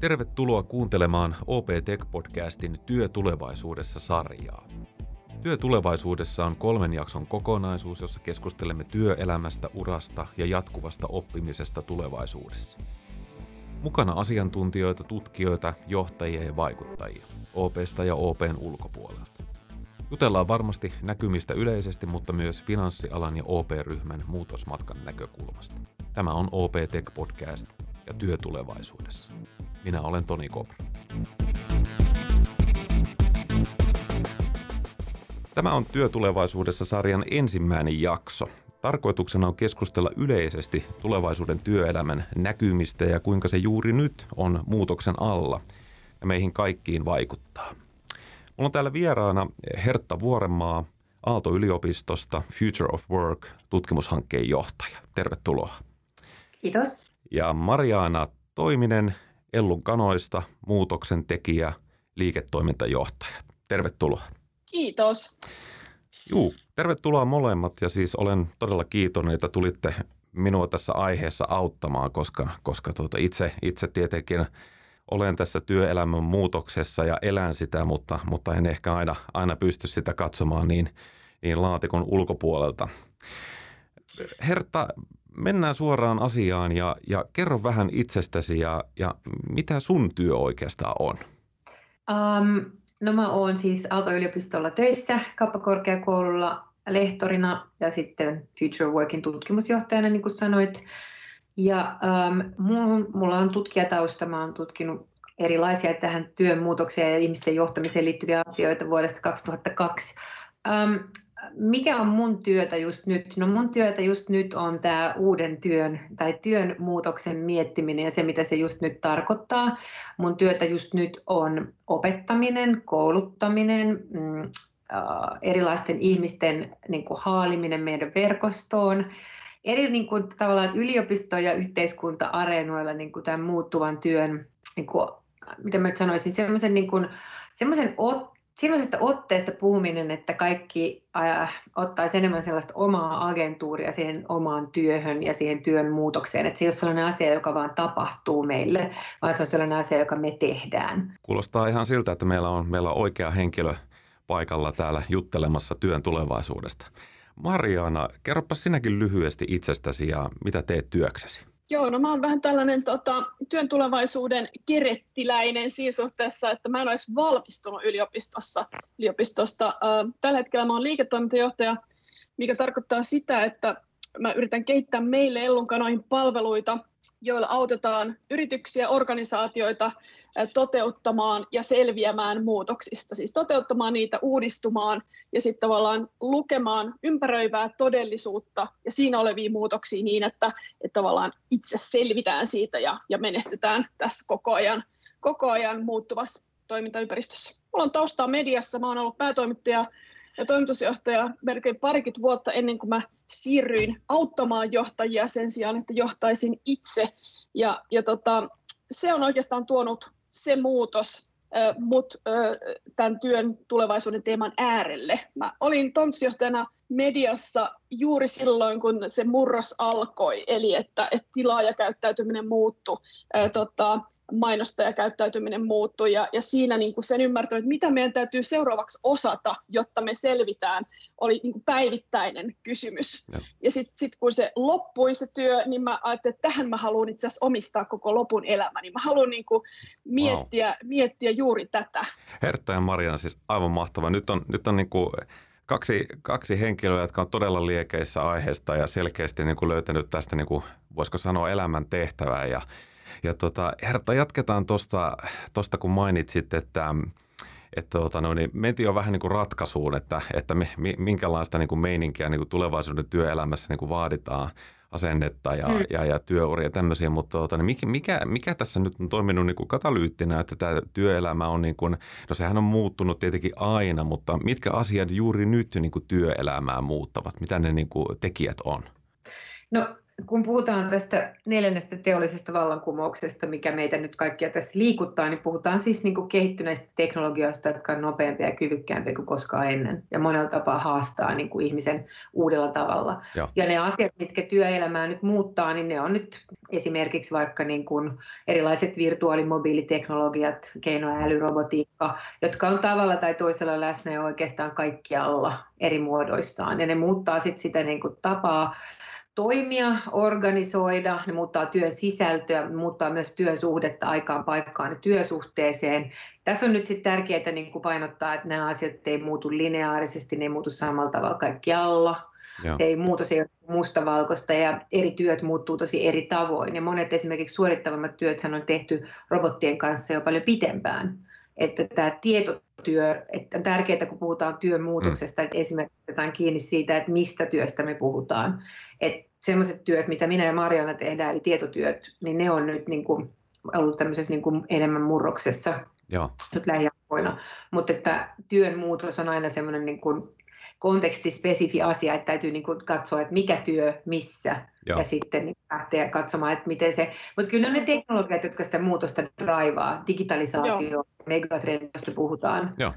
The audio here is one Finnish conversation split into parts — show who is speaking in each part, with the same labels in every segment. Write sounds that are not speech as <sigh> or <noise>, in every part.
Speaker 1: Tervetuloa kuuntelemaan OP Tech-podcastin Työ tulevaisuudessa sarjaa. Työ tulevaisuudessa on kolmen jakson kokonaisuus, jossa keskustelemme työelämästä, urasta ja jatkuvasta oppimisesta tulevaisuudessa. Mukana asiantuntijoita, tutkijoita, johtajia ja vaikuttajia OPsta ja OPn ulkopuolelta. Jutellaan varmasti näkymistä yleisesti, mutta myös finanssialan ja OP-ryhmän muutosmatkan näkökulmasta. Tämä on OP Tech Podcast ja työ tulevaisuudessa. Minä olen Toni Kopra. Tämä on Työtulevaisuudessa sarjan ensimmäinen jakso. Tarkoituksena on keskustella yleisesti tulevaisuuden työelämän näkymistä ja kuinka se juuri nyt on muutoksen alla ja meihin kaikkiin vaikuttaa. Mulla on täällä vieraana Hertta Vuorenmaa Aalto-yliopistosta Future of Work tutkimushankkeen johtaja. Tervetuloa.
Speaker 2: Kiitos.
Speaker 1: Ja Mariana Toiminen Ellun kanoista, muutoksen tekijä, liiketoimintajohtaja. Tervetuloa.
Speaker 3: Kiitos.
Speaker 1: Juu, tervetuloa molemmat ja siis olen todella kiitollinen, että tulitte minua tässä aiheessa auttamaan, koska, koska tuota itse, itse tietenkin olen tässä työelämän muutoksessa ja elän sitä, mutta, mutta en ehkä aina, aina pysty sitä katsomaan niin, niin laatikon ulkopuolelta. Herta, mennään suoraan asiaan ja, ja kerro vähän itsestäsi ja, ja mitä sun työ oikeastaan on?
Speaker 2: Um, no mä oon siis Aalto-yliopistolla töissä kauppakorkeakoululla lehtorina ja sitten Future Workin tutkimusjohtajana, niin kuin sanoit. Ja um, mulla on tutkijatausta, mä oon tutkinut erilaisia tähän työn muutoksia ja ihmisten johtamiseen liittyviä asioita vuodesta 2002. Um, mikä on mun työtä just nyt? No mun työtä just nyt on tämä uuden työn tai työn muutoksen miettiminen ja se, mitä se just nyt tarkoittaa. Mun työtä just nyt on opettaminen, kouluttaminen, mm, äh, erilaisten ihmisten niin kuin, haaliminen meidän verkostoon, eri niin kuin, tavallaan yliopisto- ja yhteiskunta-areenoilla niin kuin, tämän muuttuvan työn, niin kuin, miten mä sanoisin, semmoisen niin kuin, semmoisen ot, sellaisesta otteesta puhuminen, että kaikki äh, ottaisi enemmän sellaista omaa agentuuria siihen omaan työhön ja siihen työn muutokseen. Että se ei ole sellainen asia, joka vaan tapahtuu meille, vaan se on sellainen asia, joka me tehdään.
Speaker 1: Kuulostaa ihan siltä, että meillä on, meillä on oikea henkilö paikalla täällä juttelemassa työn tulevaisuudesta. Mariana, kerropa sinäkin lyhyesti itsestäsi ja mitä teet työksesi?
Speaker 3: Joo, no mä oon vähän tällainen tota, työn tulevaisuuden kerettiläinen siinä suhteessa, että mä en olisi valmistunut yliopistossa, yliopistosta. Tällä hetkellä mä oon liiketoimintajohtaja, mikä tarkoittaa sitä, että mä yritän kehittää meille Ellunkanoihin palveluita, joilla autetaan yrityksiä, organisaatioita toteuttamaan ja selviämään muutoksista, siis toteuttamaan niitä, uudistumaan ja sitten tavallaan lukemaan ympäröivää todellisuutta ja siinä olevia muutoksia niin, että, että tavallaan itse selvitään siitä ja, ja menestytään tässä koko ajan, koko ajan muuttuvassa toimintaympäristössä. Mulla on taustaa mediassa, mä oon ollut päätoimittaja ja toimitusjohtaja melkein parikymmentä vuotta ennen kuin mä siirryin auttamaan johtajia sen sijaan, että johtaisin itse. Ja, ja tota, se on oikeastaan tuonut se muutos äh, mut äh, tämän työn tulevaisuuden teeman äärelle. Mä olin toimitusjohtajana mediassa juuri silloin, kun se murros alkoi, eli että, että tilaajakäyttäytyminen muuttui. Äh, tota, mainostajakäyttäytyminen muuttui ja, ja siinä niin kuin sen ymmärtäminen, että mitä meidän täytyy seuraavaksi osata, jotta me selvitään, oli niin kuin päivittäinen kysymys. Ja, ja sitten sit kun se loppui se työ, niin mä ajattelin, että tähän mä haluan itse asiassa omistaa koko lopun elämäni. Mä haluan niin kuin miettiä, wow. miettiä juuri tätä.
Speaker 1: Hertta ja Mariana, siis aivan mahtava. Nyt on, nyt on niin kuin kaksi, kaksi henkilöä, jotka on todella liekeissä aiheesta ja selkeästi niin kuin löytänyt tästä, niin kuin, voisiko sanoa, elämän tehtävää ja ja tota, Herta, jatketaan tuosta, tosta, kun mainitsit, että että tota, no, niin mentiin jo vähän niin kuin ratkaisuun, että, että me, minkälaista niin kuin meininkiä niin kuin tulevaisuuden työelämässä niin kuin vaaditaan asennetta ja, mm. ja, ja työuria ja tämmöisiä, mutta tota, niin mikä, mikä, mikä tässä nyt on toiminut niin kuin katalyyttinä, että tämä työelämä on, niin kuin, no sehän on muuttunut tietenkin aina, mutta mitkä asiat juuri nyt niin kuin työelämää muuttavat, mitä ne niin kuin tekijät on?
Speaker 2: No kun puhutaan tästä neljännestä teollisesta vallankumouksesta, mikä meitä nyt kaikkia tässä liikuttaa, niin puhutaan siis niin kuin kehittyneistä teknologioista, jotka on nopeampia ja kyvykkäämpiä kuin koskaan ennen. Ja monella tapaa haastaa niin kuin ihmisen uudella tavalla. Joo. Ja ne asiat, mitkä työelämää nyt muuttaa, niin ne on nyt esimerkiksi vaikka niin kuin erilaiset virtuaalimobiiliteknologiat, keinoäly, robotiikka, jotka on tavalla tai toisella läsnä ja oikeastaan kaikkialla eri muodoissaan. Ja ne muuttaa sit sitä niin kuin tapaa, toimia, organisoida, ne muuttaa työn sisältöä, ne muuttaa myös työsuhdetta aikaan paikkaan ja työsuhteeseen. Tässä on nyt sitten tärkeää niin kuin painottaa, että nämä asiat ei muutu lineaarisesti, ne ei muutu samalla tavalla kaikkialla. Joo. Se ei muutos ei ole mustavalkoista ja eri työt muuttuu tosi eri tavoin. Ja monet esimerkiksi suorittavammat työthän on tehty robottien kanssa jo paljon pitempään. Että tämä tietotyö, että on tärkeää kun puhutaan työn muutoksesta, mm. että esimerkiksi otetaan kiinni siitä, että mistä työstä me puhutaan. Että sellaiset työt, mitä minä ja Mariana tehdään, eli tietotyöt, niin ne on nyt niin kuin ollut tämmöisessä niin kuin enemmän murroksessa Joo. nyt lähiaikoina. Mutta että työn muutos on aina semmoinen niin kuin kontekstispesifi asia, että täytyy niin kuin katsoa, että mikä työ missä Joo. ja sitten niin lähteä katsomaan, että miten se, mutta kyllä ne teknologiat, jotka sitä muutosta draivaa, digitalisaatio, Joo. megatrend, josta puhutaan.
Speaker 1: Joo.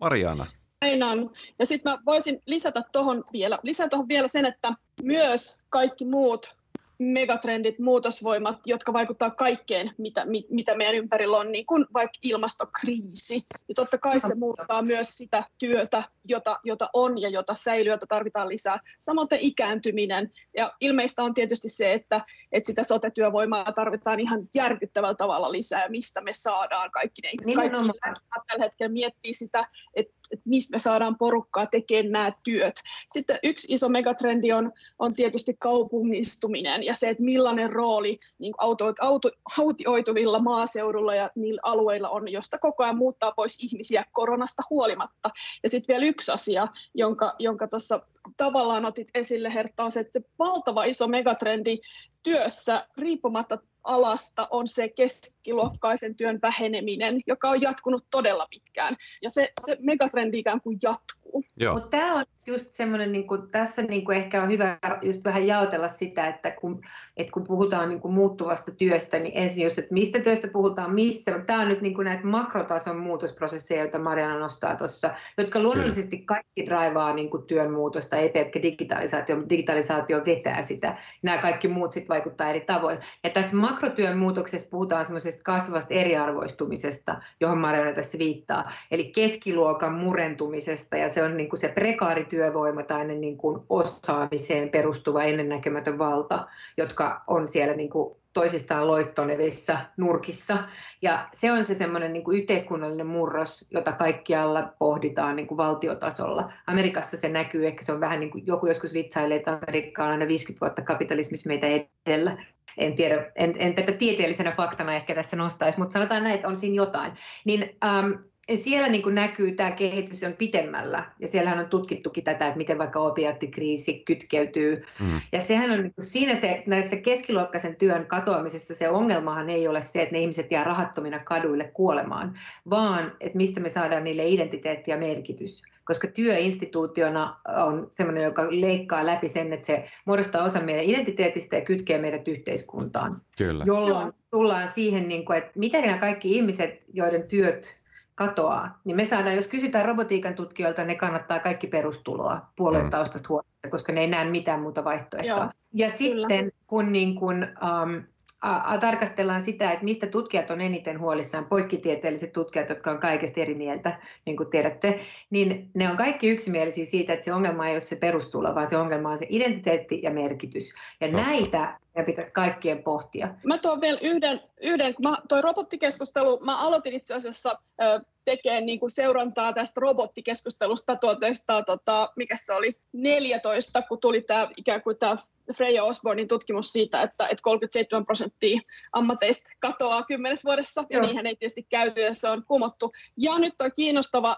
Speaker 1: Mariana.
Speaker 3: Näin on. Ja sitten mä voisin lisätä tuohon vielä, lisätä tuohon vielä sen, että myös kaikki muut megatrendit, muutosvoimat, jotka vaikuttaa kaikkeen, mitä, mitä meidän ympärillä on, niin kuin vaikka ilmastokriisi. Ja totta kai se muuttaa myös sitä työtä, jota, jota on ja jota säilyy, jota tarvitaan lisää. Samoin ikääntyminen. Ja ilmeistä on tietysti se, että, että sitä sote-työvoimaa tarvitaan ihan järkyttävällä tavalla lisää, mistä me saadaan kaikki ne ihmiset. Kaikki tällä hetkellä miettii sitä, että että mistä me saadaan porukkaa tekemään nämä työt. Sitten yksi iso megatrendi on, on tietysti kaupungistuminen ja se, että millainen rooli niin auto, auto, autioituvilla maaseudulla ja niillä alueilla on, josta koko ajan muuttaa pois ihmisiä koronasta huolimatta. Ja sitten vielä yksi asia, jonka, jonka tuossa tavallaan otit esille, Hertta, on se, että se valtava iso megatrendi työssä, riippumatta alasta on se keskiluokkaisen työn väheneminen, joka on jatkunut todella pitkään. Ja se, se megatrendi ikään kuin jatkuu.
Speaker 2: Mutta tämä on just semmoinen, niin kuin, tässä niin kuin ehkä on hyvä just vähän jaotella sitä, että kun, että kun puhutaan niin kuin muuttuvasta työstä, niin ensin just, että mistä työstä puhutaan, missä. Tämä on nyt niin kuin näitä makrotason muutosprosesseja, joita Mariana nostaa tuossa, jotka luonnollisesti kaikki draivaa niin kuin työn muutosta, ei pelkkä digitalisaatio, mutta digitalisaatio vetää sitä. Nämä kaikki muut sitten vaikuttaa eri tavoin. Ja tässä makrotyön muutoksessa puhutaan semmoisesta kasvavasta eriarvoistumisesta, johon Mariana tässä viittaa, eli keskiluokan murentumisesta, ja se on niin kuin se prekaarityö, työvoima tai niin kuin osaamiseen perustuva ennennäkemätön valta, jotka on siellä niin kuin toisistaan loittonevissa nurkissa. Ja se on se semmoinen niin kuin yhteiskunnallinen murros, jota kaikkialla pohditaan niin kuin valtiotasolla. Amerikassa se näkyy, ehkä se on vähän niin kuin joku joskus vitsailee, että Amerikka on aina 50 vuotta kapitalismissa meitä edellä. En tiedä, en, en tätä tieteellisenä faktana ehkä tässä nostaisi, mutta sanotaan näin, että on siinä jotain. Niin ähm, siellä niin näkyy tämä kehitys on pitemmällä ja siellähän on tutkittukin tätä, että miten vaikka opiattikriisi kytkeytyy. Mm. Ja sehän on niin siinä se, näissä keskiluokkaisen työn katoamisessa se ongelmahan ei ole se, että ne ihmiset jää rahattomina kaduille kuolemaan, vaan että mistä me saadaan niille identiteetti ja merkitys. Koska työ instituutiona on sellainen, joka leikkaa läpi sen, että se muodostaa osa meidän identiteetistä ja kytkee meidät yhteiskuntaan.
Speaker 1: Kyllä.
Speaker 2: Jolloin tullaan siihen, niin kuin, että miten nämä kaikki ihmiset, joiden työt katoaa, niin me saadaan, jos kysytään robotiikan tutkijoilta, ne kannattaa kaikki perustuloa puolueen taustasta huolimatta, koska ne ei näe mitään muuta vaihtoehtoa. Joo, ja kyllä. sitten kun niin kun, um, a, a, tarkastellaan sitä, että mistä tutkijat on eniten huolissaan, poikkitieteelliset tutkijat, jotka on kaikesta eri mieltä, niin kuin tiedätte, niin ne on kaikki yksimielisiä siitä, että se ongelma ei ole se perustulo, vaan se ongelma on se identiteetti ja merkitys. Ja Totta. näitä ja pitäisi kaikkien pohtia.
Speaker 3: Mä tuon vielä yhden, yhden kun mä, toi robottikeskustelu, mä aloitin itse asiassa ö, tekemään niin kuin seurantaa tästä robottikeskustelusta 1900, tota, mikä se oli, 14, kun tuli tämä ikään kuin tämä Freja Osbornin tutkimus siitä, että, että 37 prosenttia ammateista katoaa kymmenes vuodessa, Joo. ja niinhän ei tietysti käyty, ja se on kumottu. Ja nyt on kiinnostava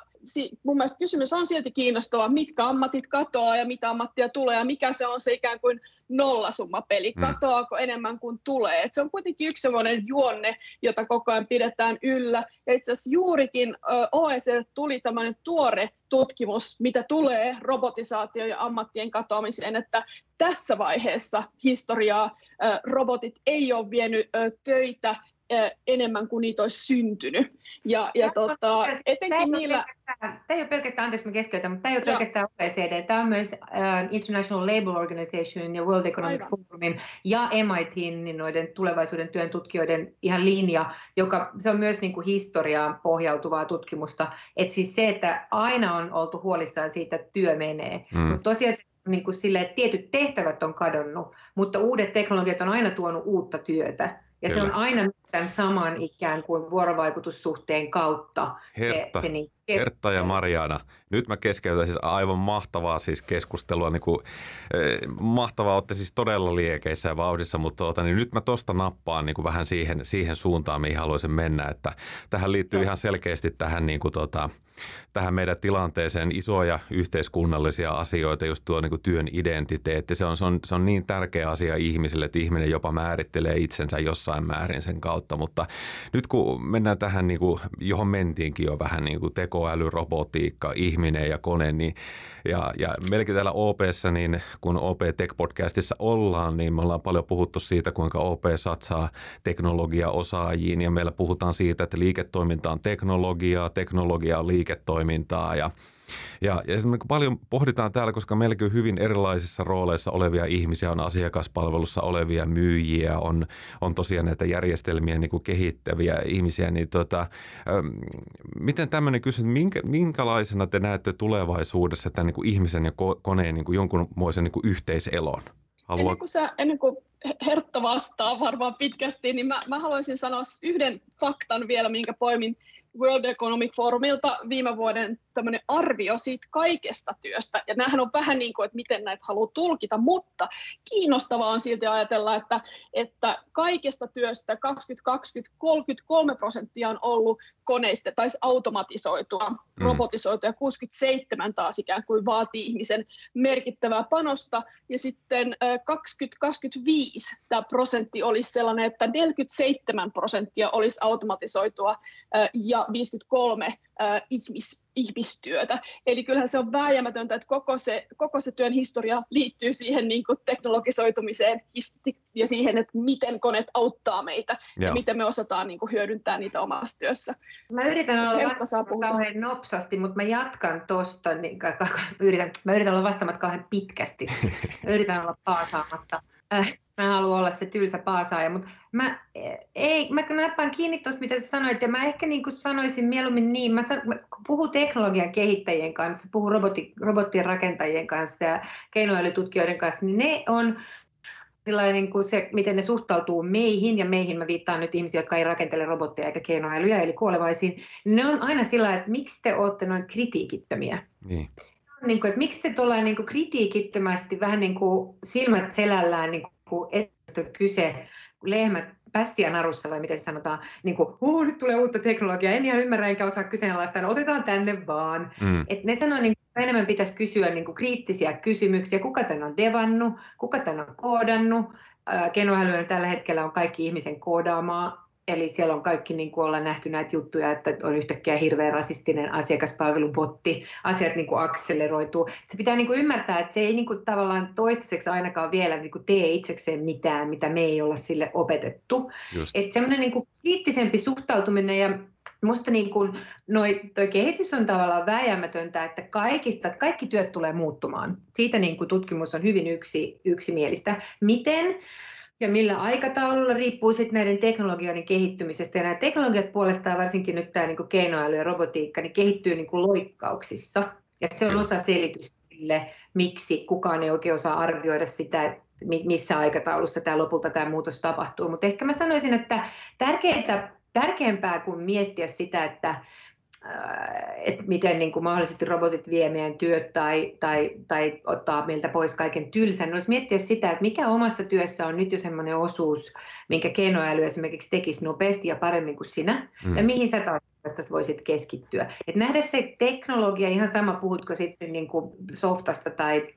Speaker 3: mun mielestä kysymys on silti kiinnostava, mitkä ammatit katoaa ja mitä ammattia tulee ja mikä se on se ikään kuin nollasummapeli, mm. katoaako enemmän kuin tulee. Et se on kuitenkin yksi sellainen juonne, jota koko ajan pidetään yllä. Ja itse asiassa juurikin OECD tuli tämmöinen tuore tutkimus, mitä tulee robotisaatio ja ammattien katoamiseen, että tässä vaiheessa historiaa robotit ei ole vienyt töitä enemmän kuin niitä olisi syntynyt. Ja, ja tota, etenkin niillä...
Speaker 2: Tämä ei ole pelkästään, anteeksi mä keskeytän, mutta tämä ei ole pelkästään OECD, tämä on myös uh, International Labour Organization ja World Economic Aivan. Forumin ja MITin niin noiden tulevaisuuden työn tutkijoiden ihan linja, joka se on myös niin kuin historiaan pohjautuvaa tutkimusta. Että siis se, että aina on oltu huolissaan siitä, että työ menee, mm. mutta tosiaan niin kuin sille, että tietyt tehtävät on kadonnut, mutta uudet teknologiat on aina tuonut uutta työtä. Ja Kyllä. se on aina tämän saman ikään kuin vuorovaikutussuhteen kautta.
Speaker 1: Hertta, se, se niin Hertta ja Mariana. Nyt mä keskeytän siis aivan mahtavaa siis keskustelua. Niin kuin, eh, mahtavaa, olette siis todella liekeissä ja vauhdissa, mutta tuota, niin nyt mä tosta nappaan niin kuin vähän siihen, siihen suuntaan, mihin haluaisin mennä. Että tähän liittyy ihan selkeästi tähän niin kuin, tota, tähän meidän tilanteeseen isoja yhteiskunnallisia asioita, just tuo niin kuin työn identiteetti. Se on, se, on, se on niin tärkeä asia ihmisille, että ihminen jopa määrittelee itsensä jossain määrin sen kautta. Mutta nyt kun mennään tähän, niin kuin, johon mentiinkin jo vähän niin kuin tekoäly, robotiikka, ihminen ja kone, niin ja, ja melkein täällä OPssa, niin kun OP Tech Podcastissa ollaan, niin me ollaan paljon puhuttu siitä, kuinka OP satsaa teknologiaosaajiin ja meillä puhutaan siitä, että liiketoiminta on teknologiaa, teknologia on liiketoimintaa ja ja, ja sitten paljon pohditaan täällä, koska on hyvin erilaisissa rooleissa olevia ihmisiä, on asiakaspalvelussa olevia myyjiä, on, on tosiaan näitä järjestelmiä niin kuin kehittäviä ihmisiä, niin tota, ähm, miten tämmöinen kysymys, minkä, minkälaisena te näette tulevaisuudessa tämän niin kuin ihmisen ja koneen niin kuin jonkunmoisen niin kuin yhteiselon?
Speaker 3: Haluaa... Ennen kuin, sä, ennen kuin Hertta vastaa varmaan pitkästi, niin mä, mä haluaisin sanoa yhden faktan vielä, minkä poimin World Economic Forumilta viime vuoden tämmöinen arvio siitä kaikesta työstä, ja nämähän on vähän niin kuin, että miten näitä haluaa tulkita, mutta kiinnostavaa on silti ajatella, että, että kaikesta työstä 2020 33 prosenttia on ollut koneista tai automatisoitua, mm. robotisoitua, ja 67 taas ikään kuin vaatii ihmisen merkittävää panosta, ja sitten 2025 tämä prosentti olisi sellainen, että 47 prosenttia olisi automatisoitua, ja 53 ihmis, ihmistyötä. Eli kyllähän se on vääjäämätöntä, että koko se, koko se työn historia liittyy siihen niin kuin teknologisoitumiseen ja siihen, että miten koneet auttaa meitä Joo. ja miten me osataan niin kuin hyödyntää niitä omassa työssä.
Speaker 2: Mä yritän olla vastaamaan kauhean nopsasti, mutta mä jatkan tuosta. Niin, yritän, mä yritän olla vastaamat kauhean pitkästi. <laughs> Mä yritän olla paasaamatta. Äh, mä haluan olla se tylsä paasaaja, mutta mä, ei, mä näppään kiinni tuosta, mitä sä sanoit, ja mä ehkä niin kuin sanoisin mieluummin niin, mä, san, mä puhun teknologian kehittäjien kanssa, puhun robotti, robottien rakentajien kanssa ja keinoälytutkijoiden kanssa, niin ne on niin kuin se, miten ne suhtautuu meihin, ja meihin mä viittaan nyt ihmisiä, jotka ei rakentele robotteja eikä keinoälyjä, eli kuolevaisiin, ne on aina sillä että miksi te olette noin kritiikittömiä. Niin. Niin kuin, että miksi te tuolla niin kritiikittömästi vähän niin kuin silmät selällään niin kuin kyse, lehmät pässiä narussa vai miten sanotaan, niin kuin, huu, nyt tulee uutta teknologiaa, en ihan ymmärrä enkä osaa kyseenalaistaa, no otetaan tänne vaan. Mm. Et ne sanoo, niin enemmän pitäisi kysyä niin kuin kriittisiä kysymyksiä, kuka tämän on devannut, kuka tämän on koodannut, Keinoälyön tällä hetkellä on kaikki ihmisen koodaamaa Eli siellä on kaikki, niin kuin ollaan nähty näitä juttuja, että on yhtäkkiä hirveän rasistinen asiakaspalvelubotti, asiat niin kuin akseleroituu. Se pitää niin kuin ymmärtää, että se ei niin kuin tavallaan toistaiseksi ainakaan vielä niin kuin tee itsekseen mitään, mitä me ei olla sille opetettu. Että semmoinen niin kuin kriittisempi suhtautuminen ja Minusta niin kuin noi, toi kehitys on tavallaan vääjäämätöntä, että kaikista, kaikki työt tulee muuttumaan. Siitä niin kuin tutkimus on hyvin yksi, yksimielistä. Miten? Ja millä aikataululla riippuu sitten näiden teknologioiden kehittymisestä. Ja nämä teknologiat puolestaan, varsinkin nyt tämä niin keinoäly ja robotiikka, niin kehittyy niin kuin loikkauksissa. Ja se on osa selitystä sille, miksi kukaan ei oikein osaa arvioida sitä, missä aikataulussa tämä lopulta tämä muutos tapahtuu. Mutta ehkä mä sanoisin, että tärkeää, tärkeämpää kuin miettiä sitä, että että miten niin kuin mahdollisesti robotit vie meidän työt tai, tai, tai ottaa meiltä pois kaiken tylsän. Olisi miettiä sitä, että mikä omassa työssä on nyt jo semmoinen osuus, minkä keinoäly esimerkiksi tekisi nopeasti ja paremmin kuin sinä, mm. ja mihin sä tarvitset josta voisit keskittyä. Et nähdä se teknologia, ihan sama puhutko sitten niin kuin softasta tai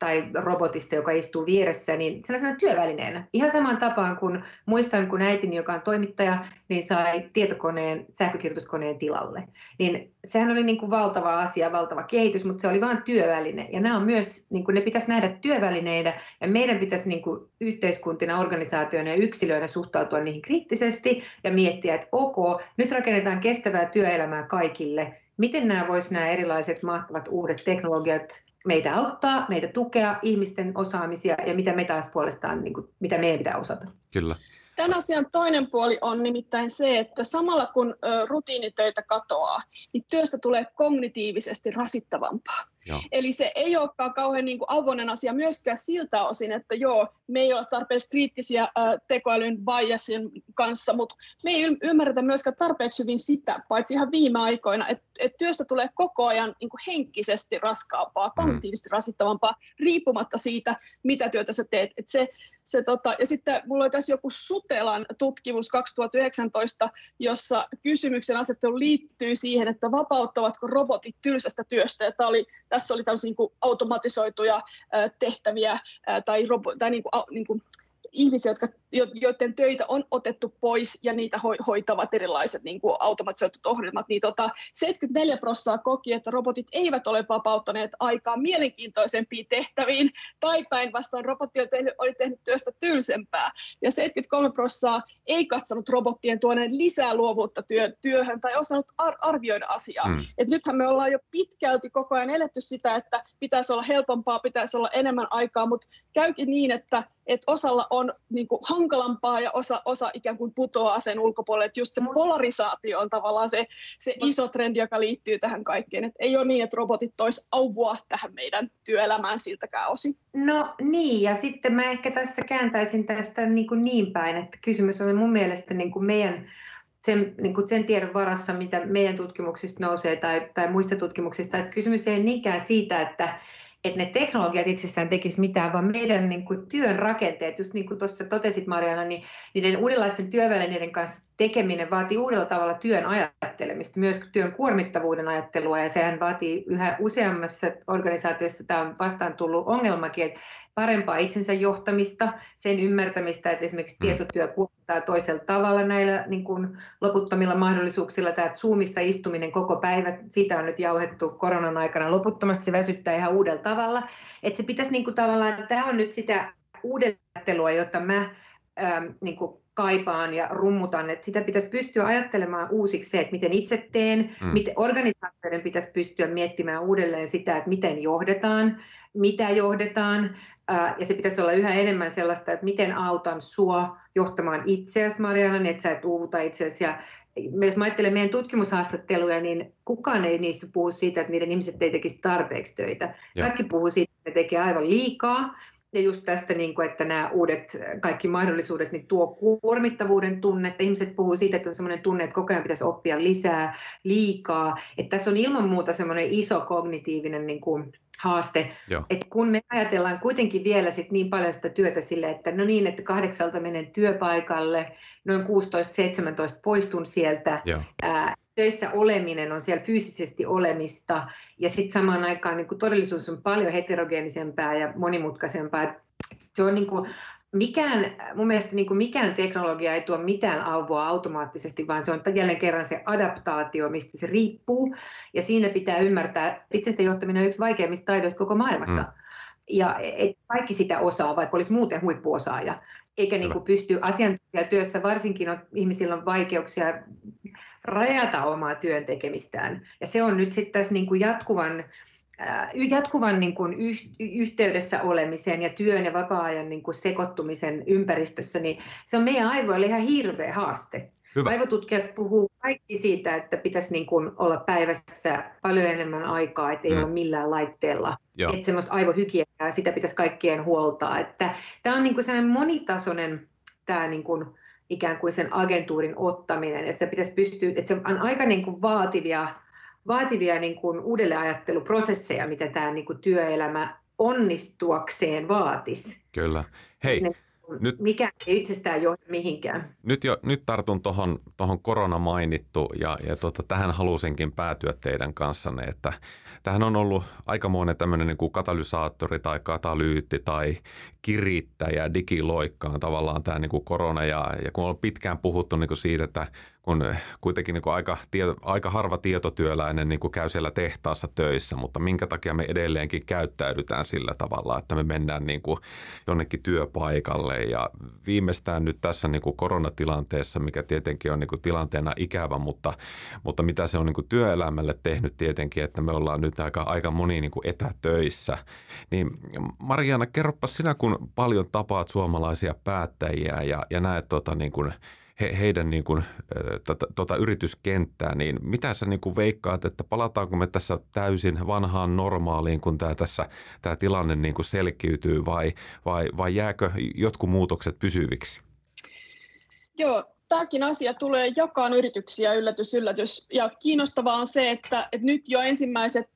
Speaker 2: tai robotista, joka istuu vieressä, niin sellaisena työvälineenä. Ihan samaan tapaan kuin muistan, kun äitini, joka on toimittaja, niin sai tietokoneen, sähkökirjoituskoneen tilalle. Niin sehän oli niin kuin valtava asia, valtava kehitys, mutta se oli vain työväline. Ja nämä on myös, niin kuin ne pitäisi nähdä työvälineinä, ja meidän pitäisi niin kuin yhteiskuntina, organisaatioina ja yksilöinä suhtautua niihin kriittisesti ja miettiä, että ok, nyt rakennetaan kestävää työelämää kaikille, miten nämä voisivat nämä erilaiset mahtavat uudet teknologiat meitä auttaa, meitä tukea, ihmisten osaamisia ja mitä me taas puolestaan, niin kuin, mitä meidän pitää osata.
Speaker 1: Kyllä.
Speaker 3: Tämän asian toinen puoli on nimittäin se, että samalla kun rutiinitöitä katoaa, niin työstä tulee kognitiivisesti rasittavampaa. Joo. Eli se ei olekaan kauhean niin kuin avoinen asia myöskään siltä osin, että joo, me ei ole tarpeeksi kriittisiä äh, tekoälyn biasin kanssa, mutta me ei ymmärretä myöskään tarpeeksi hyvin sitä, paitsi ihan viime aikoina, että et työstä tulee koko ajan niin kuin henkisesti raskaampaa, mm. kognitiivisesti rasittavampaa, riippumatta siitä, mitä työtä sä teet. Et se, se, tota, ja sitten mulla oli tässä joku Sutelan tutkimus 2019, jossa kysymyksen asettelu liittyy siihen, että vapauttavatko robotit tylsästä työstä. Ja oli tässä oli tällaisia niin automatisoituja tehtäviä tai, robo, tai niin kuin, niin kuin ihmisiä, jotka, joiden töitä on otettu pois ja niitä hoitavat erilaiset niin kuin automatisoitut ohjelmat, niin tota, 74 prosenttia koki, että robotit eivät ole vapauttaneet aikaa mielenkiintoisempiin tehtäviin, tai päinvastoin robotti oli tehnyt, oli tehnyt työstä tylsempää. Ja 73 prosenttia ei katsonut robottien tuoneen lisää luovuutta työ, työhön tai osannut ar- arvioida asiaa. Mm. Et nythän me ollaan jo pitkälti koko ajan eletty sitä, että pitäisi olla helpompaa, pitäisi olla enemmän aikaa, mutta käykin niin, että että osalla on niin kuin, hankalampaa ja osa, osa ikään kuin putoaa sen ulkopuolelle. Että just se polarisaatio on tavallaan se, se iso trendi, joka liittyy tähän kaikkeen. Et ei ole niin, että robotit tois auvua tähän meidän työelämään siltäkään osin.
Speaker 2: No niin, ja sitten mä ehkä tässä kääntäisin tästä niin, kuin niin päin, että kysymys on mun mielestä niin kuin meidän sen, niin kuin sen tiedon varassa, mitä meidän tutkimuksista nousee tai, tai muista tutkimuksista. Että kysymys ei niinkään siitä, että että ne teknologiat itsessään tekisi mitään, vaan meidän niin kuin, työn rakenteet, just niin kuin tuossa totesit Mariana, niin niiden uudenlaisten työvälineiden kanssa tekeminen vaatii uudella tavalla työn ajattelemista, myös työn kuormittavuuden ajattelua, ja sehän vaatii yhä useammassa organisaatiossa, tämä on vastaan tullut ongelmakin, että parempaa itsensä johtamista, sen ymmärtämistä, että esimerkiksi mm. tietotyö kuormittaa toisella tavalla näillä niin kuin loputtomilla mahdollisuuksilla. Tämä Zoomissa istuminen koko päivä, siitä on nyt jauhettu koronan aikana loputtomasti, se väsyttää ihan uudella tavalla. Että se pitäisi niin kuin tavallaan, että tämä on nyt sitä uudellattelua, jota mä ähm, niin kuin kaipaan ja rummutan, että sitä pitäisi pystyä ajattelemaan uusiksi se, että miten itse teen, mm. miten organisaatioiden pitäisi pystyä miettimään uudelleen sitä, että miten johdetaan, mitä johdetaan, ja se pitäisi olla yhä enemmän sellaista, että miten autan sua johtamaan itseäsi, Mariana, niin että sä et uuvuta itseäsi. Ja jos mä ajattelen meidän tutkimushaastatteluja, niin kukaan ei niissä puhu siitä, että niiden ihmiset ei tekisi tarpeeksi töitä. Ja. Kaikki puhuu siitä, että ne tekee aivan liikaa. Ja just tästä, niin kuin, että nämä uudet kaikki mahdollisuudet niin tuo kuormittavuuden tunnetta. Ihmiset puhuu siitä, että on sellainen tunne, että koko ajan pitäisi oppia lisää, liikaa. Että tässä on ilman muuta semmoinen iso kognitiivinen niin kuin, haaste. että kun me ajatellaan kuitenkin vielä sit niin paljon sitä työtä sille, että no niin, että kahdeksalta menen työpaikalle, noin 16-17 poistun sieltä, ää, töissä oleminen on siellä fyysisesti olemista, ja sitten samaan aikaan niin todellisuus on paljon heterogeenisempää ja monimutkaisempaa. Se on niin kuin mikään, mun mielestä niin kuin mikään teknologia ei tuo mitään auvoa automaattisesti, vaan se on jälleen kerran se adaptaatio, mistä se riippuu. Ja siinä pitää ymmärtää, itsestä johtaminen on yksi vaikeimmista taidoista koko maailmassa. Mm. Ja et kaikki sitä osaa, vaikka olisi muuten huippuosaaja. Eikä niin kuin pysty asiantuntijatyössä, varsinkin on, ihmisillä on vaikeuksia rajata omaa työn tekemistään. Ja se on nyt sitten tässä niin kuin jatkuvan jatkuvan niin kuin yh, yhteydessä olemisen ja työn ja vapaa-ajan niin kuin sekoittumisen ympäristössä, niin se on meidän aivoille ihan hirveä haaste. Hyvä. Aivotutkijat puhuu kaikki siitä, että pitäisi niin kuin olla päivässä paljon enemmän aikaa, että ei mm. ole millään laitteella. Joo. Että semmoista aivohygieniaa, sitä pitäisi kaikkien huoltaa. Että tämä on niin kuin sellainen monitasoinen tämä niin kuin ikään kuin sen agentuurin ottaminen, ja sitä pitäisi pystyä, että se on aika niin kuin vaativia vaativia niin kuin uudelleenajatteluprosesseja, mitä tämä niin kuin työelämä onnistuakseen vaatisi.
Speaker 1: Kyllä. Hei,
Speaker 2: nyt, mikä ei itsestään johda mihinkään.
Speaker 1: Nyt, jo, nyt tartun tuohon tohon korona mainittu ja, ja tota, tähän halusinkin päätyä teidän kanssanne, että tähän on ollut aikamoinen tämmöinen niin kuin katalysaattori tai katalyytti tai kirittäjä digiloikkaan tavallaan tämä niin kuin korona ja, ja kun on pitkään puhuttu niin kuin siitä, että kun kuitenkin niin kuin aika, tieto, aika harva tietotyöläinen niin kuin käy siellä tehtaassa töissä, mutta minkä takia me edelleenkin käyttäydytään sillä tavalla, että me mennään niin kuin jonnekin työpaikalle? Ja viimeistään nyt tässä niin kuin koronatilanteessa, mikä tietenkin on niin kuin tilanteena ikävä, mutta, mutta mitä se on niin kuin työelämälle tehnyt tietenkin, että me ollaan nyt aika, aika moni niin kuin etätöissä, niin Mariana, kerropa sinä, kun paljon tapaat suomalaisia päättäjiä ja, ja näet tota niin kuin he, heidän niin kuin, tota, tota yrityskenttää, niin mitä sä niin kuin veikkaat, että palataanko me tässä täysin vanhaan normaaliin, kun tämä, tässä, tämä tilanne niin kuin selkiytyy vai, vai, vai jääkö jotkut muutokset pysyviksi?
Speaker 3: Joo, tämäkin asia tulee jakaan yrityksiä, yllätys, yllätys. Ja kiinnostavaa on se, että, että nyt jo ensimmäiset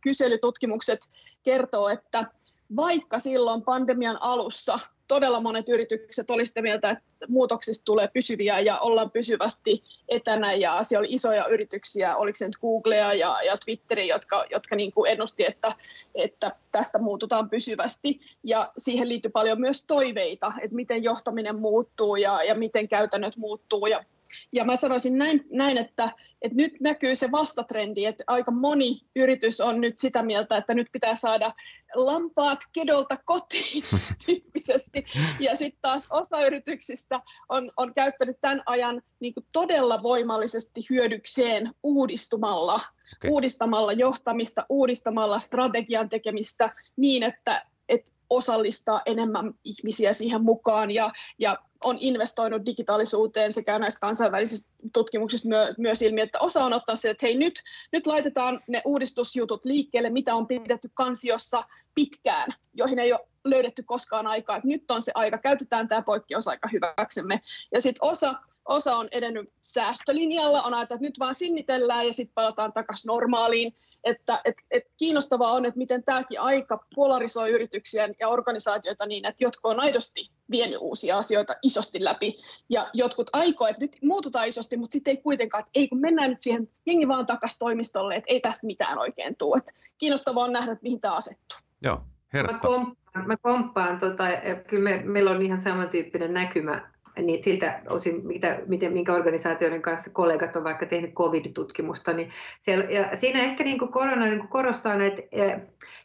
Speaker 3: kyselytutkimukset kertoo, että vaikka silloin pandemian alussa todella monet yritykset olivat sitä mieltä, että muutoksista tulee pysyviä ja ollaan pysyvästi etänä ja siellä oli isoja yrityksiä, oliko se nyt Googlea ja, ja Twitteri, jotka, jotka niin kuin ennusti, että, että tästä muututaan pysyvästi. Ja siihen liittyy paljon myös toiveita, että miten johtaminen muuttuu ja, ja miten käytännöt muuttuu. Ja ja mä sanoisin näin, näin että, että nyt näkyy se vastatrendi, että aika moni yritys on nyt sitä mieltä, että nyt pitää saada lampaat kedolta kotiin <laughs> tyyppisesti. Ja sitten taas osa yrityksistä on, on käyttänyt tämän ajan niin kuin todella voimallisesti hyödykseen uudistumalla, okay. uudistamalla johtamista, uudistamalla strategian tekemistä niin, että, että osallistaa enemmän ihmisiä siihen mukaan ja, ja on investoinut digitaalisuuteen sekä näistä kansainvälisistä tutkimuksista myö, myös ilmi, että osa on ottaa se, että hei nyt, nyt laitetaan ne uudistusjutut liikkeelle, mitä on pidetty kansiossa pitkään, joihin ei ole löydetty koskaan aikaa, että nyt on se aika, käytetään tämä poikkeusaika hyväksemme. Ja sitten osa osa on edennyt säästölinjalla, on ajateltu, että nyt vaan sinnitellään ja sitten palataan takaisin normaaliin. Että, et, et kiinnostavaa on, että miten tämäkin aika polarisoi yrityksiä ja organisaatioita niin, että jotkut on aidosti vienyt uusia asioita isosti läpi ja jotkut aikoo, että nyt muututaan isosti, mutta sitten ei kuitenkaan, että ei kun mennään nyt siihen jengi vaan takaisin toimistolle, että ei tästä mitään oikein tule. Että kiinnostavaa on nähdä, että mihin tämä asettuu.
Speaker 1: Joo,
Speaker 2: Hertta. Mä komppaan, mä komppaan tota, kyllä me, meillä on ihan samantyyppinen näkymä niin siltä osin, mitä, miten, minkä organisaatioiden kanssa kollegat on vaikka tehnyt covid-tutkimusta, niin siellä, ja siinä ehkä niin kuin korona niin kuin korostaa näitä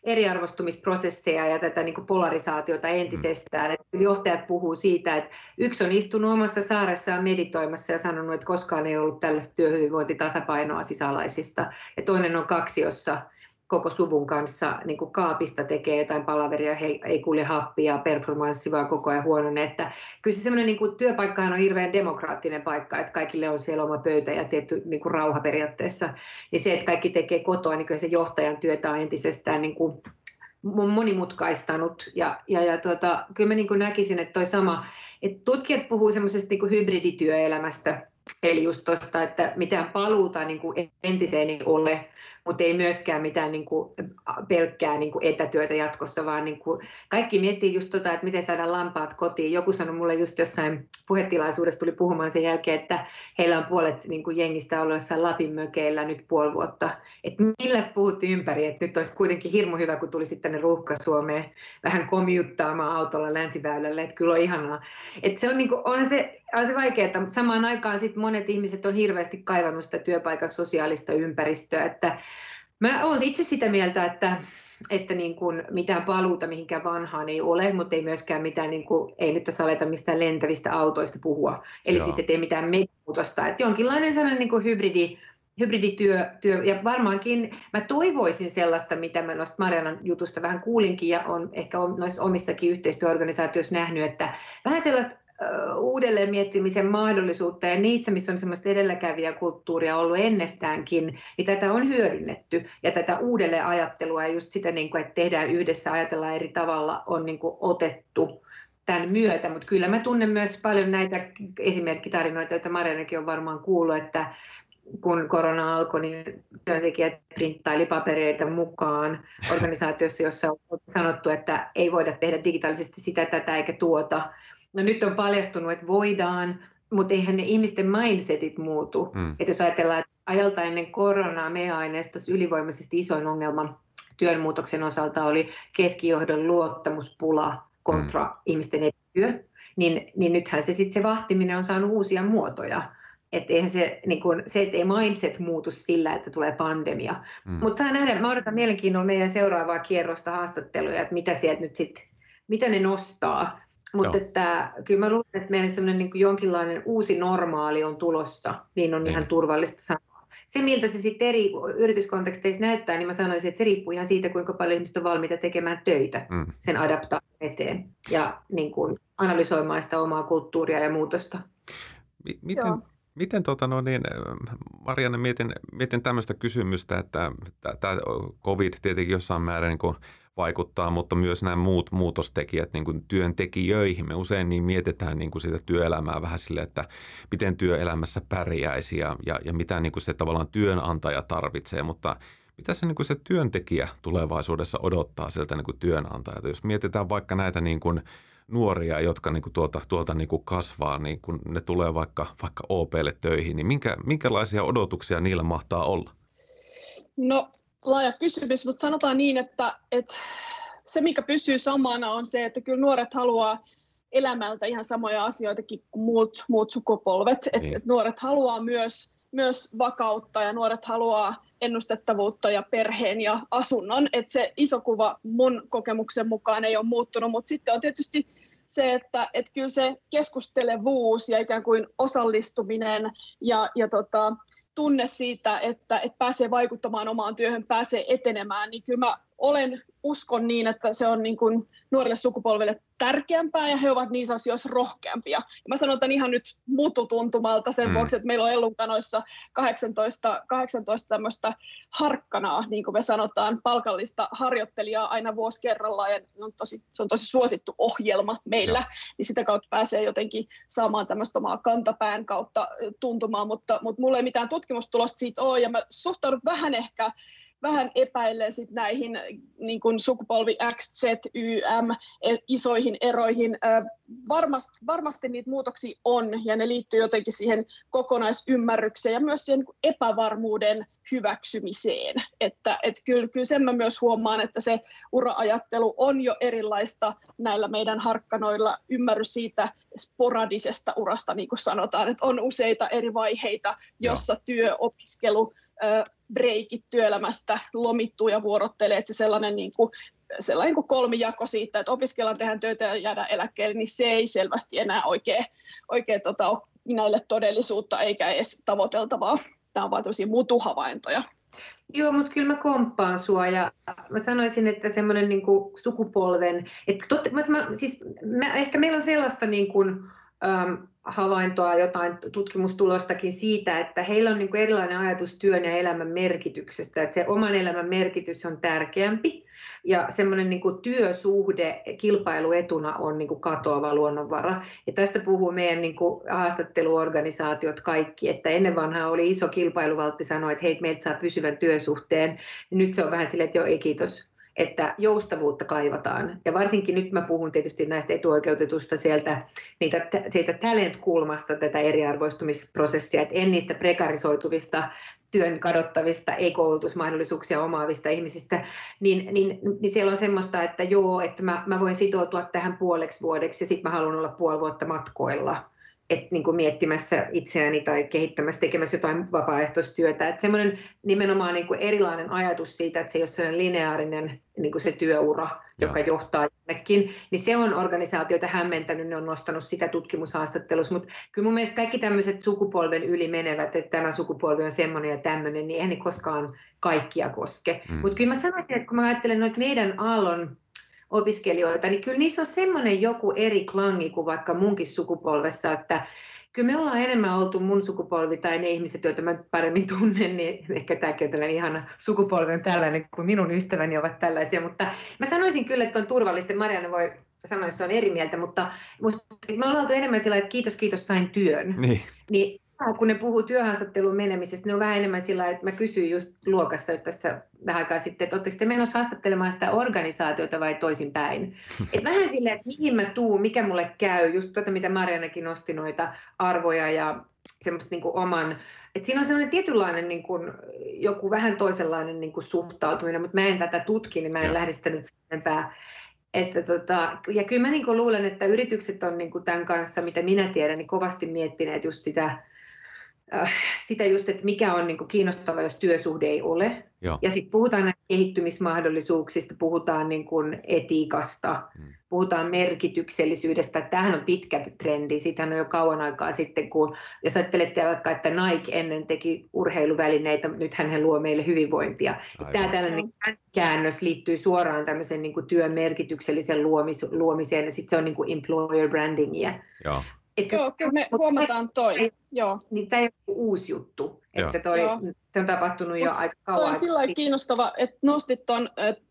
Speaker 2: eriarvostumisprosesseja ja tätä niin kuin polarisaatiota entisestään. Että johtajat puhuu siitä, että yksi on istunut omassa saaressaan meditoimassa ja sanonut, että koskaan ei ollut tällaista työhyvinvointitasapainoa sisälaisista, ja toinen on kaksi, jossa koko suvun kanssa niin kuin kaapista tekee jotain palaveria, he ei kulje happia, performanssi vaan koko ajan huonone. Että kyllä se niin kuin, työpaikkahan on hirveän demokraattinen paikka, että kaikille on siellä oma pöytä ja tietty niin kuin rauha periaatteessa. Ja se, että kaikki tekee kotoa, niin kyllä se johtajan työtä on entisestään niin kuin monimutkaistanut. Ja, ja, ja tuota, kyllä mä niin kuin näkisin, että toi sama, että tutkijat puhuu semmoisesta niin hybridityöelämästä, Eli just tuosta, että mitään paluuta niin kuin entiseen ei ole, mutta ei myöskään mitään niin kuin, pelkkää niin kuin etätyötä jatkossa, vaan niin kuin, kaikki miettii just tota, että miten saadaan lampaat kotiin. Joku sanoi mulle just jossain puhetilaisuudessa tuli puhumaan sen jälkeen, että heillä on puolet niin kuin jengistä ollut jossain Lapin mökeillä nyt puoli vuotta. Että milläs puhuttiin ympäri, että nyt olisi kuitenkin hirmu hyvä, kun tulisi tänne Ruuhka-Suomeen vähän komiuttaamaan autolla länsiväylälle, että kyllä on ihanaa. Että se on, niin kuin, on se on se vaikeaa, mutta samaan aikaan sit monet ihmiset on hirveästi kaivannut sitä työpaikan sosiaalista ympäristöä. Että mä olen itse sitä mieltä, että, että niin kuin mitään paluuta mihinkään vanhaan ei ole, mutta ei myöskään mitään, niin kuin, ei nyt tässä aleta mistään lentävistä autoista puhua. Eli Joo. siis ettei mitään muutosta. Että jonkinlainen sellainen niin kuin hybridi, hybridityö, työ, ja varmaankin mä toivoisin sellaista, mitä mä noista Marianan jutusta vähän kuulinkin ja on ehkä noissa omissakin yhteistyöorganisaatioissa nähnyt, että vähän sellaista uudelleen miettimisen mahdollisuutta ja niissä, missä on semmoista edelläkävijäkulttuuria ollut ennestäänkin, niin tätä on hyödynnetty ja tätä uudelleen ajattelua ja just sitä, niin kuin, että tehdään yhdessä, ajatellaan eri tavalla, on niin kuin otettu tämän myötä, mutta kyllä mä tunnen myös paljon näitä esimerkkitarinoita, joita Marianakin on varmaan kuullut, että kun korona alkoi, niin työntekijät printtaili papereita mukaan organisaatiossa, jossa on sanottu, että ei voida tehdä digitaalisesti sitä, tätä eikä tuota, no nyt on paljastunut, että voidaan, mutta eihän ne ihmisten mindsetit muutu. Mm. Että jos ajatellaan, että ajalta ennen koronaa me-aineistossa ylivoimaisesti isoin ongelma työn muutoksen osalta oli keskijohdon luottamuspula kontra mm. ihmisten etyö, niin, niin nythän se sitten se vahtiminen on saanut uusia muotoja. Että eihän se, niin kun, se, että ei mindset muutu sillä, että tulee pandemia. Mm. Mutta saa nähdä, mä odotan mielenkiinnolla meidän seuraavaa kierrosta haastatteluja, että mitä sieltä nyt sitten, mitä ne nostaa. Mutta että kyllä mä luulen, että meillä semmoinen niin jonkinlainen uusi normaali on tulossa, niin on niin. ihan turvallista sanoa. Se, miltä se sitten eri yrityskonteksteissa näyttää, niin mä sanoisin, että se riippuu ihan siitä, kuinka paljon ihmiset on valmiita tekemään töitä mm. sen adaptaation eteen ja niin kuin analysoimaan sitä omaa kulttuuria ja muutosta.
Speaker 1: M- miten, Miten tota, no niin, Marianne, mietin, mietin tämmöistä kysymystä, että tämä COVID tietenkin jossain määrin niin kuin vaikuttaa, mutta myös nämä muut muutostekijät niin kuin työntekijöihin. Me usein niin mietitään niin kuin sitä työelämää vähän sille, että miten työelämässä pärjäisi ja, ja, ja mitä niin kuin se tavallaan työnantaja tarvitsee, mutta mitä se, niin kuin se työntekijä tulevaisuudessa odottaa sieltä niin kuin työnantajalta? Jos mietitään vaikka näitä niin kuin nuoria, jotka niin kuin tuolta, tuolta niin kuin kasvaa, niin kun ne tulee vaikka, vaikka OPlle töihin, niin minkä, minkälaisia odotuksia niillä mahtaa olla?
Speaker 3: No laaja kysymys, mutta sanotaan niin, että, että se mikä pysyy samana on se, että kyllä nuoret haluaa elämältä ihan samoja asioita kuin muut, muut sukupolvet. Niin. Et, et nuoret haluaa myös, myös vakautta ja nuoret haluaa ennustettavuutta ja perheen ja asunnon. Et se iso kuva mun kokemuksen mukaan ei ole muuttunut, mutta sitten on tietysti se, että et kyllä se keskustelevuus ja ikään kuin osallistuminen ja, ja tota, tunne siitä, että, että pääsee vaikuttamaan omaan työhön, pääsee etenemään, niin kyllä mä olen, uskon niin, että se on niin kuin nuorille sukupolville tärkeämpää ja he ovat niissä asioissa rohkeampia. Ja mä sanon tämän ihan nyt mututuntumalta sen mm. vuoksi, että meillä on Ellunkanoissa 18, 18 tämmöistä harkkanaa, niin kuin me sanotaan, palkallista harjoittelijaa aina vuosi kerrallaan ja on tosi, se on tosi suosittu ohjelma meillä, ja. niin sitä kautta pääsee jotenkin saamaan tämmöistä omaa kantapään kautta tuntumaan, mutta, mutta mulla ei mitään tutkimustulosta siitä ole ja mä suhtaudun vähän ehkä vähän epäilee sit näihin niin kuin sukupolvi X, Z, Y, M e, isoihin eroihin. Varmasti, varmasti niitä muutoksia on ja ne liittyy jotenkin siihen kokonaisymmärrykseen ja myös siihen epävarmuuden hyväksymiseen. Että et kyllä, kyllä sen mä myös huomaan, että se uraajattelu on jo erilaista näillä meidän harkkanoilla. Ymmärrys siitä sporadisesta urasta, niin kuin sanotaan, että on useita eri vaiheita, jossa työ, opiskelu, breikit työelämästä lomittuu ja vuorottelee, että se sellainen, niin kuin, sellainen niin kuin kolmijako siitä, että opiskellaan, tehdään töitä ja jäädään eläkkeelle, niin se ei selvästi enää oikein, oikein tota, ole näille todellisuutta eikä edes tavoiteltavaa. Tämä on vain tämmöisiä mutuhavaintoja.
Speaker 2: Joo, mutta kyllä mä komppaan sua ja mä sanoisin, että semmoinen niin sukupolven, että totta, mä, siis mä, ehkä meillä on sellaista niin kuin, ähm, havaintoa, jotain tutkimustulostakin siitä, että heillä on niin kuin erilainen ajatus työn ja elämän merkityksestä, että se oman elämän merkitys on tärkeämpi ja semmoinen niin kuin työsuhde kilpailuetuna on niin kuin katoava luonnonvara. Ja tästä puhuu meidän niin kuin haastatteluorganisaatiot kaikki, että ennen vanhaa oli iso kilpailuvaltti sanoa, että hei, meiltä saa pysyvän työsuhteen. Nyt se on vähän silleen, että joo, ei kiitos, että joustavuutta kaivataan. Ja varsinkin nyt mä puhun tietysti näistä etuoikeutetusta sieltä, niitä, siitä talent-kulmasta tätä eriarvoistumisprosessia, että en niistä prekarisoituvista työn kadottavista, ei-koulutusmahdollisuuksia omaavista ihmisistä, niin, niin, niin siellä on semmoista, että joo, että mä, mä voin sitoutua tähän puoleksi vuodeksi ja sitten mä haluan olla puoli vuotta matkoilla että niin kuin miettimässä itseäni tai kehittämässä, tekemässä jotain vapaaehtoistyötä. Että semmoinen nimenomaan niin kuin erilainen ajatus siitä, että se ei ole sellainen lineaarinen niin kuin se työura, Joo. joka johtaa jonnekin, niin se on organisaatioita hämmentänyt, ne on nostanut sitä tutkimushaastattelussa, mutta kyllä mun mielestä kaikki tämmöiset sukupolven yli menevät, että tämä sukupolvi on semmoinen ja tämmöinen, niin eihän ne koskaan kaikkia koske. Mm. Mutta kyllä mä sanoisin, että kun mä ajattelen noita meidän aallon opiskelijoita, niin kyllä niissä on semmoinen joku eri klangi kuin vaikka munkin sukupolvessa, että kyllä me ollaan enemmän oltu mun sukupolvi tai ne ihmiset, joita mä paremmin tunnen, niin ehkä tämäkin on tällainen ihana sukupolvi on tällainen, kuin minun ystäväni ovat tällaisia, mutta mä sanoisin kyllä, että on turvallista, Marianne voi sanoa, se on eri mieltä, mutta me ollaan oltu enemmän sillä että kiitos, kiitos, sain työn. Niin. niin kun ne puhuu työhaastatteluun menemisestä, ne on vähän enemmän sillä että mä kysyin just luokassa että tässä vähän aikaa sitten, että oletteko te menossa haastattelemaan sitä organisaatiota vai toisinpäin. <laughs> Et vähän silleen, että mihin mä tuun, mikä mulle käy, just tuota mitä Marianakin nosti noita arvoja ja semmoista niin kuin oman, että siinä on semmoinen tietynlainen niin kuin, joku vähän toisenlainen niin kuin suhtautuminen, mutta mä en tätä tutki, niin mä en ja. lähde sitä nyt enempää että tota, ja kyllä mä niin luulen, että yritykset on niin tämän kanssa, mitä minä tiedän, niin kovasti miettineet just sitä, sitä just, että mikä on niin kiinnostavaa, jos työsuhde ei ole. Joo. Ja sitten puhutaan näistä kehittymismahdollisuuksista, puhutaan niin kuin etiikasta, hmm. puhutaan merkityksellisyydestä. Tämähän on pitkä trendi, siitähän on jo kauan aikaa sitten, kun jos ajattelette vaikka, että Nike ennen teki urheiluvälineitä, nythän he luo meille hyvinvointia. Aivan. Tämä tällainen käännös liittyy suoraan tämmöisen niin kuin työn merkityksellisen luomis, luomiseen, ja sitten se on niin kuin employer brandingia.
Speaker 3: Joo. Etkö, Joo, kyllä me huomataan toi. Joo.
Speaker 2: Niin tämä ei ole uusi juttu. Että toi, se on tapahtunut jo aika kauan. Toi
Speaker 3: on sillä kiinnostava, että nostit tuon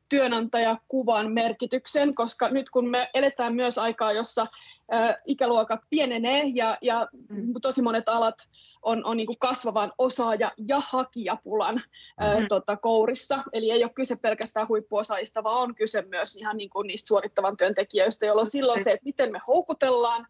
Speaker 3: työnantajakuvan merkityksen, koska nyt kun me eletään myös aikaa, jossa ikäluokat pienenee ja, ja mm. tosi monet alat on, on niin kuin kasvavan osaaja- ja hakijapulan mm-hmm. tota, kourissa. Eli ei ole kyse pelkästään huippuosaajista, vaan on kyse myös ihan niin kuin niistä suorittavan työntekijöistä, jolloin silloin se, että miten me houkutellaan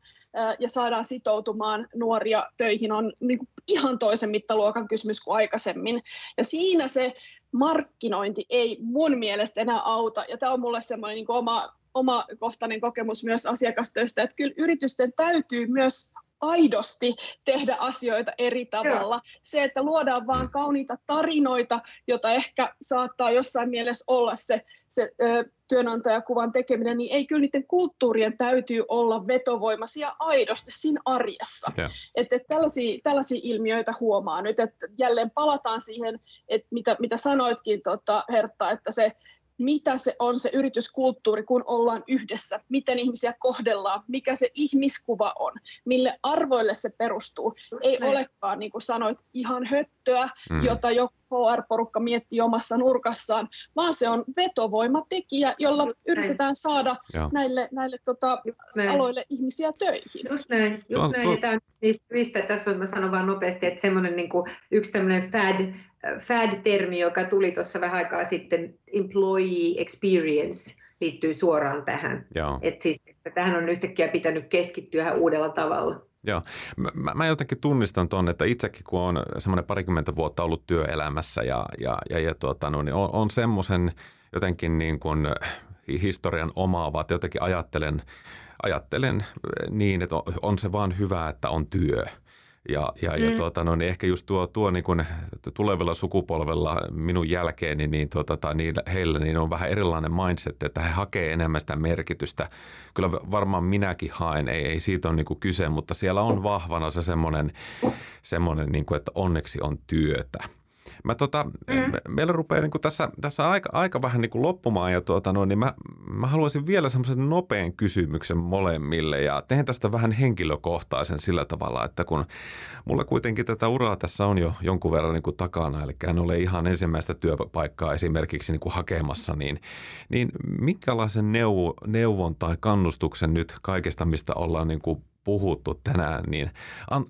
Speaker 3: ja saadaan sitoutumaan nuoria töihin on niin kuin ihan toisen mittaluokan kysymys kuin aikaisemmin. Ja siinä se markkinointi ei mun mielestä enää auta. Ja tämä on mulle semmoinen niin oma, omakohtainen kokemus myös asiakastöistä, että kyllä yritysten täytyy myös aidosti tehdä asioita eri tavalla. Joo. Se, että luodaan vain kauniita tarinoita, jota ehkä saattaa jossain mielessä olla se, se ö, työnantajakuvan tekeminen, niin ei kyllä niiden kulttuurien täytyy olla vetovoimaisia aidosti siinä arjessa. Että et tällaisia, tällaisia ilmiöitä huomaa nyt, että jälleen palataan siihen, että mitä, mitä sanoitkin tota, Hertta, että se mitä se on se yrityskulttuuri, kun ollaan yhdessä, miten ihmisiä kohdellaan, mikä se ihmiskuva on, mille arvoille se perustuu. Ei Näin. olekaan, niin kuin sanoit, ihan höttöä, mm. jota joku HR-porukka miettii omassa nurkassaan, vaan se on vetovoimatekijä, jolla Just yritetään näin. saada Joo. näille, näille tota, aloille ihmisiä töihin.
Speaker 2: Just näin. Just tuo, näin. Tuo... Tämä on niistä syistä, tässä on, mä sanon vaan nopeasti, että semmoinen niin kuin, yksi tämmöinen fad, FAD-termi, joka tuli tuossa vähän aikaa sitten, employee experience, liittyy suoraan tähän. Joo. Et siis, että tähän on yhtäkkiä pitänyt keskittyä uudella tavalla.
Speaker 1: Joo. Mä, mä jotenkin tunnistan tuon, että itsekin kun on semmoinen parikymmentä vuotta ollut työelämässä ja, ja, ja, ja tuota, no, niin on, on semmoisen jotenkin niin kuin historian omaavat, jotenkin ajattelen, ajattelen niin, että on, on se vaan hyvä, että on työ – ja, ja, mm. ja tuota, no, niin ehkä just tuo, tuo niin kuin tulevilla sukupolvella minun jälkeeni, niin, tuota, tai niillä, heillä niin on vähän erilainen mindset, että he hakee enemmän sitä merkitystä. Kyllä varmaan minäkin haen, ei, ei siitä ole niin kuin kyse, mutta siellä on vahvana se semmoinen, semmoinen niin kuin, että onneksi on työtä. Mä tota, mm. meillä rupeaa niin tässä, tässä aika, aika vähän niin kuin loppumaan ja tuota, no, niin mä, mä haluaisin vielä semmoisen nopean kysymyksen molemmille ja teen tästä vähän henkilökohtaisen sillä tavalla, että kun mulla kuitenkin tätä uraa tässä on jo jonkun verran niin kuin takana, eli en ole ihan ensimmäistä työpaikkaa esimerkiksi niin kuin hakemassa, niin, niin minkälaisen neuvo, neuvon tai kannustuksen nyt kaikesta, mistä ollaan niin kuin puhuttu tänään, niin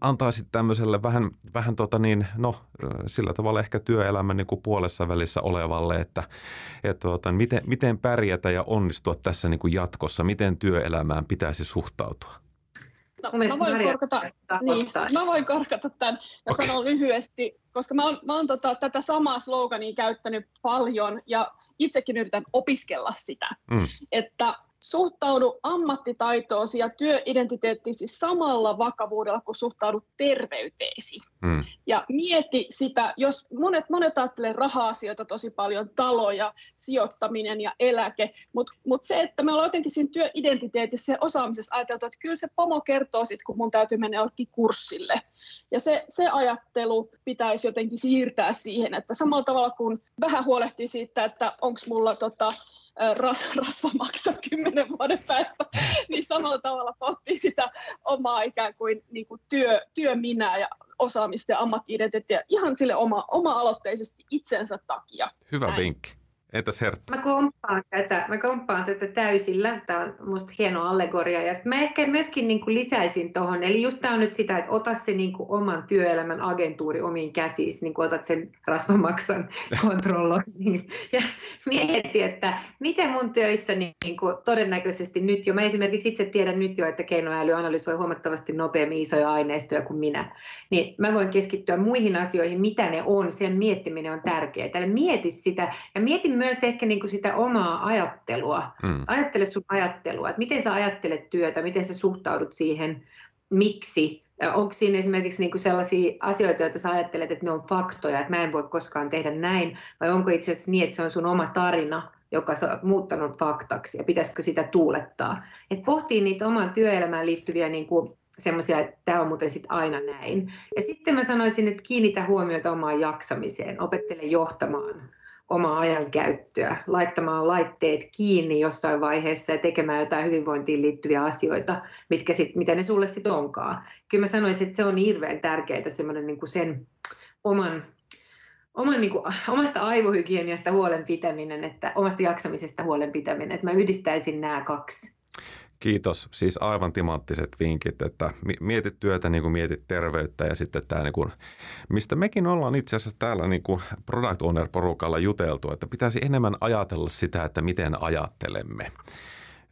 Speaker 1: antaa sitten tämmöiselle vähän, vähän tota niin, no, sillä tavalla ehkä työelämän niin kuin puolessa välissä olevalle, että, että tota, miten, miten pärjätä ja onnistua tässä niin kuin jatkossa, miten työelämään pitäisi suhtautua?
Speaker 3: No, mä, voin korkata, niin, mä voin korkata tämän ja okay. sanon lyhyesti, koska mä oon, mä oon tota, tätä samaa slogania käyttänyt paljon ja itsekin yritän opiskella sitä, mm. että suhtaudu ammattitaitoosi ja työidentiteettisi samalla vakavuudella, kun suhtaudut terveyteesi. Mm. Ja mieti sitä, jos monet, monet ajattelee raha-asioita tosi paljon, taloja, sijoittaminen ja eläke, mutta mut se, että me ollaan jotenkin siinä työidentiteetissä ja osaamisessa ajateltu, että kyllä se pomo kertoo sit, kun mun täytyy mennä jollekin kurssille. Ja se, se ajattelu pitäisi jotenkin siirtää siihen, että samalla tavalla kuin vähän huolehtii siitä, että onko mulla tota, ras, <laughs> rasva maksaa kymmenen vuoden päästä, <laughs> niin samalla tavalla pohtii sitä omaa ikään kuin, niin kuin työ, työ minä ja osaamista ja ammattiidentiteettiä ihan sille oma, oma-aloitteisesti itsensä takia.
Speaker 1: Hyvä Näin. vinkki. Entäs Hertta?
Speaker 2: Mä komppaan tätä, mä komppaan tätä täysillä. Tämä on musta hieno allegoria. Ja mä ehkä myöskin niin kuin lisäisin tuohon, eli just tämä on nyt sitä, että ota se niin kuin oman työelämän agentuuri omiin käsiin, niin kuin otat sen rasvamaksan <laughs> kontrolloinnin ja mieti, että miten mun töissä niin kuin todennäköisesti nyt jo, mä esimerkiksi itse tiedän nyt jo, että keinoäly analysoi huomattavasti nopeammin isoja aineistoja kuin minä, niin mä voin keskittyä muihin asioihin, mitä ne on, sen miettiminen on tärkeää. Eli mieti sitä ja mieti myös ehkä niin kuin sitä omaa ajattelua. Hmm. Ajattele sun ajattelua, että miten sä ajattelet työtä, miten sä suhtaudut siihen, miksi. Onko siinä esimerkiksi niin kuin sellaisia asioita, joita sä ajattelet, että ne on faktoja, että mä en voi koskaan tehdä näin, vai onko itse asiassa niin, että se on sun oma tarina, joka on muuttanut faktaksi, ja pitäisikö sitä tuulettaa. Et pohtii niitä omaan työelämään liittyviä niin kuin semmoisia, että tämä on muuten sitten aina näin. Ja sitten mä sanoisin, että kiinnitä huomiota omaan jaksamiseen, opettele johtamaan omaa ajankäyttöä, laittamaan laitteet kiinni jossain vaiheessa ja tekemään jotain hyvinvointiin liittyviä asioita, mitkä sit, mitä ne sulle sitten onkaan. Kyllä mä sanoisin, että se on hirveän tärkeää semmoinen niin sen oman, oman niin kuin, omasta aivohygieniasta huolen pitäminen, että omasta jaksamisesta huolen pitäminen, että mä yhdistäisin nämä kaksi.
Speaker 1: Kiitos. Siis aivan timanttiset vinkit, että mietit työtä niin kuin mietit terveyttä ja sitten tämä, niin kuin, mistä mekin ollaan itse asiassa täällä niin kuin Product Owner-porukalla juteltu, että pitäisi enemmän ajatella sitä, että miten ajattelemme.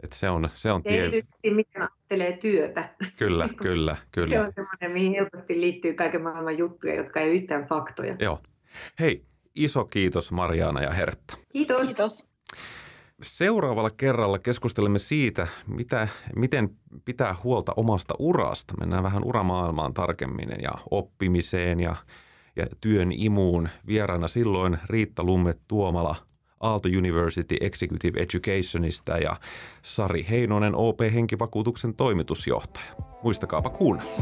Speaker 1: Että se on, se on
Speaker 2: tie... Tietysti miten ajattelee työtä.
Speaker 1: Kyllä, <laughs> kyllä, kyllä.
Speaker 2: Se on semmoinen, mihin helposti liittyy kaiken maailman juttuja, jotka ei ole yhtään faktoja.
Speaker 1: Joo. Hei, iso kiitos Mariana ja Hertta.
Speaker 2: Kiitos.
Speaker 3: Kiitos.
Speaker 1: Seuraavalla kerralla keskustelemme siitä, mitä, miten pitää huolta omasta urasta. Mennään vähän uramaailmaan tarkemmin ja oppimiseen ja, ja työn imuun. Vieraana silloin Riitta Lumme Tuomala Aalto University Executive Educationista ja Sari Heinonen OP Henkivakuutuksen toimitusjohtaja. Muistakaapa kuunnella.